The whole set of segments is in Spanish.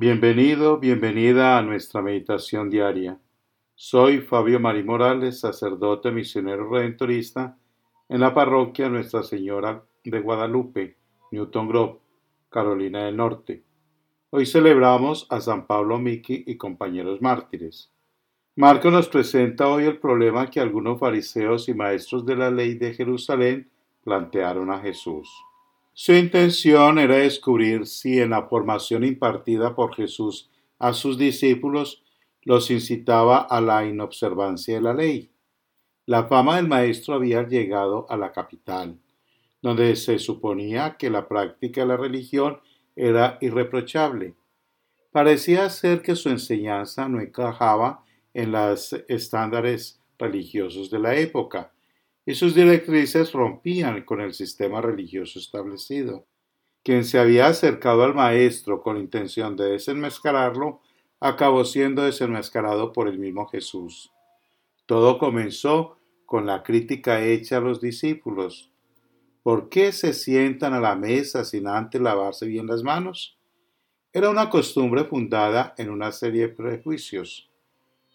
Bienvenido, bienvenida a nuestra meditación diaria. Soy Fabio Mari Morales, sacerdote misionero redentorista en la parroquia Nuestra Señora de Guadalupe, Newton Grove, Carolina del Norte. Hoy celebramos a San Pablo Miki y compañeros mártires. Marco nos presenta hoy el problema que algunos fariseos y maestros de la ley de Jerusalén plantearon a Jesús. Su intención era descubrir si en la formación impartida por Jesús a sus discípulos los incitaba a la inobservancia de la ley. La fama del maestro había llegado a la capital, donde se suponía que la práctica de la religión era irreprochable. Parecía ser que su enseñanza no encajaba en los estándares religiosos de la época, y sus directrices rompían con el sistema religioso establecido. Quien se había acercado al maestro con intención de desenmascararlo, acabó siendo desenmascarado por el mismo Jesús. Todo comenzó con la crítica hecha a los discípulos. ¿Por qué se sientan a la mesa sin antes lavarse bien las manos? Era una costumbre fundada en una serie de prejuicios.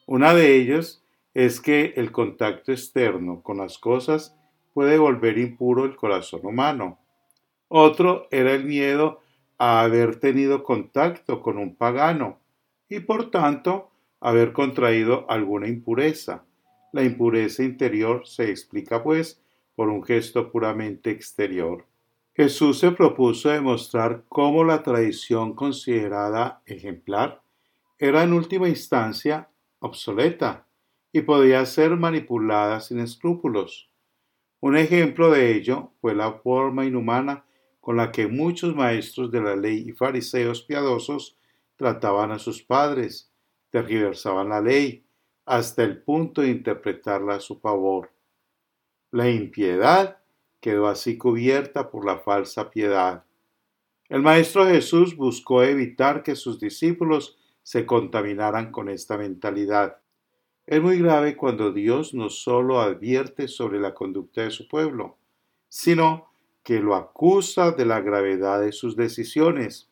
Una de ellos es que el contacto externo con las cosas puede volver impuro el corazón humano. Otro era el miedo a haber tenido contacto con un pagano y por tanto haber contraído alguna impureza. La impureza interior se explica pues por un gesto puramente exterior. Jesús se propuso demostrar cómo la tradición considerada ejemplar era en última instancia obsoleta y podía ser manipulada sin escrúpulos. Un ejemplo de ello fue la forma inhumana con la que muchos maestros de la ley y fariseos piadosos trataban a sus padres, tergiversaban la ley, hasta el punto de interpretarla a su favor. La impiedad quedó así cubierta por la falsa piedad. El Maestro Jesús buscó evitar que sus discípulos se contaminaran con esta mentalidad. Es muy grave cuando Dios no solo advierte sobre la conducta de su pueblo, sino que lo acusa de la gravedad de sus decisiones.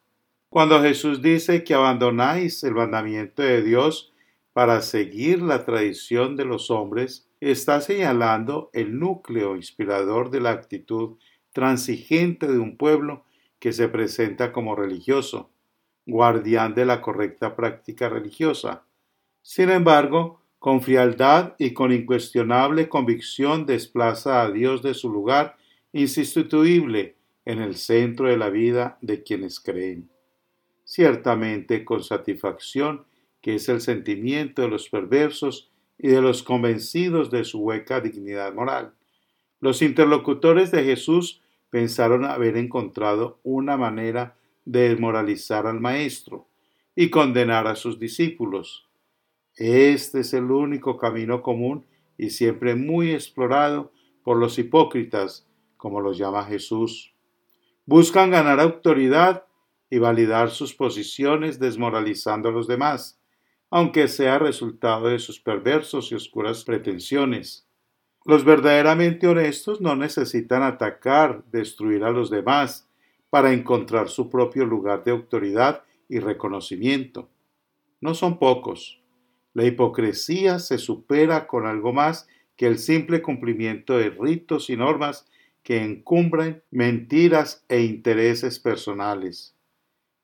Cuando Jesús dice que abandonáis el mandamiento de Dios para seguir la tradición de los hombres, está señalando el núcleo inspirador de la actitud transigente de un pueblo que se presenta como religioso, guardián de la correcta práctica religiosa. Sin embargo, con frialdad y con incuestionable convicción desplaza a Dios de su lugar insustituible en el centro de la vida de quienes creen. Ciertamente con satisfacción, que es el sentimiento de los perversos y de los convencidos de su hueca dignidad moral. Los interlocutores de Jesús pensaron haber encontrado una manera de desmoralizar al Maestro y condenar a sus discípulos. Este es el único camino común y siempre muy explorado por los hipócritas, como los llama Jesús. Buscan ganar autoridad y validar sus posiciones desmoralizando a los demás, aunque sea resultado de sus perversos y oscuras pretensiones. Los verdaderamente honestos no necesitan atacar, destruir a los demás, para encontrar su propio lugar de autoridad y reconocimiento. No son pocos. La hipocresía se supera con algo más que el simple cumplimiento de ritos y normas que encumbran mentiras e intereses personales.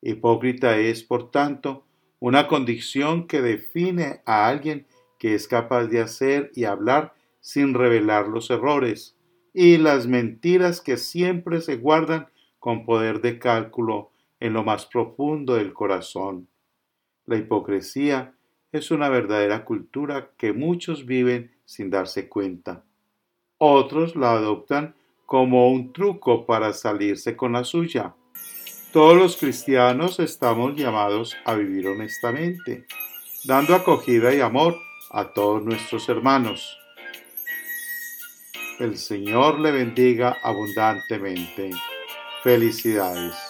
Hipócrita es, por tanto, una condición que define a alguien que es capaz de hacer y hablar sin revelar los errores y las mentiras que siempre se guardan con poder de cálculo en lo más profundo del corazón. La hipocresía es una verdadera cultura que muchos viven sin darse cuenta. Otros la adoptan como un truco para salirse con la suya. Todos los cristianos estamos llamados a vivir honestamente, dando acogida y amor a todos nuestros hermanos. El Señor le bendiga abundantemente. Felicidades.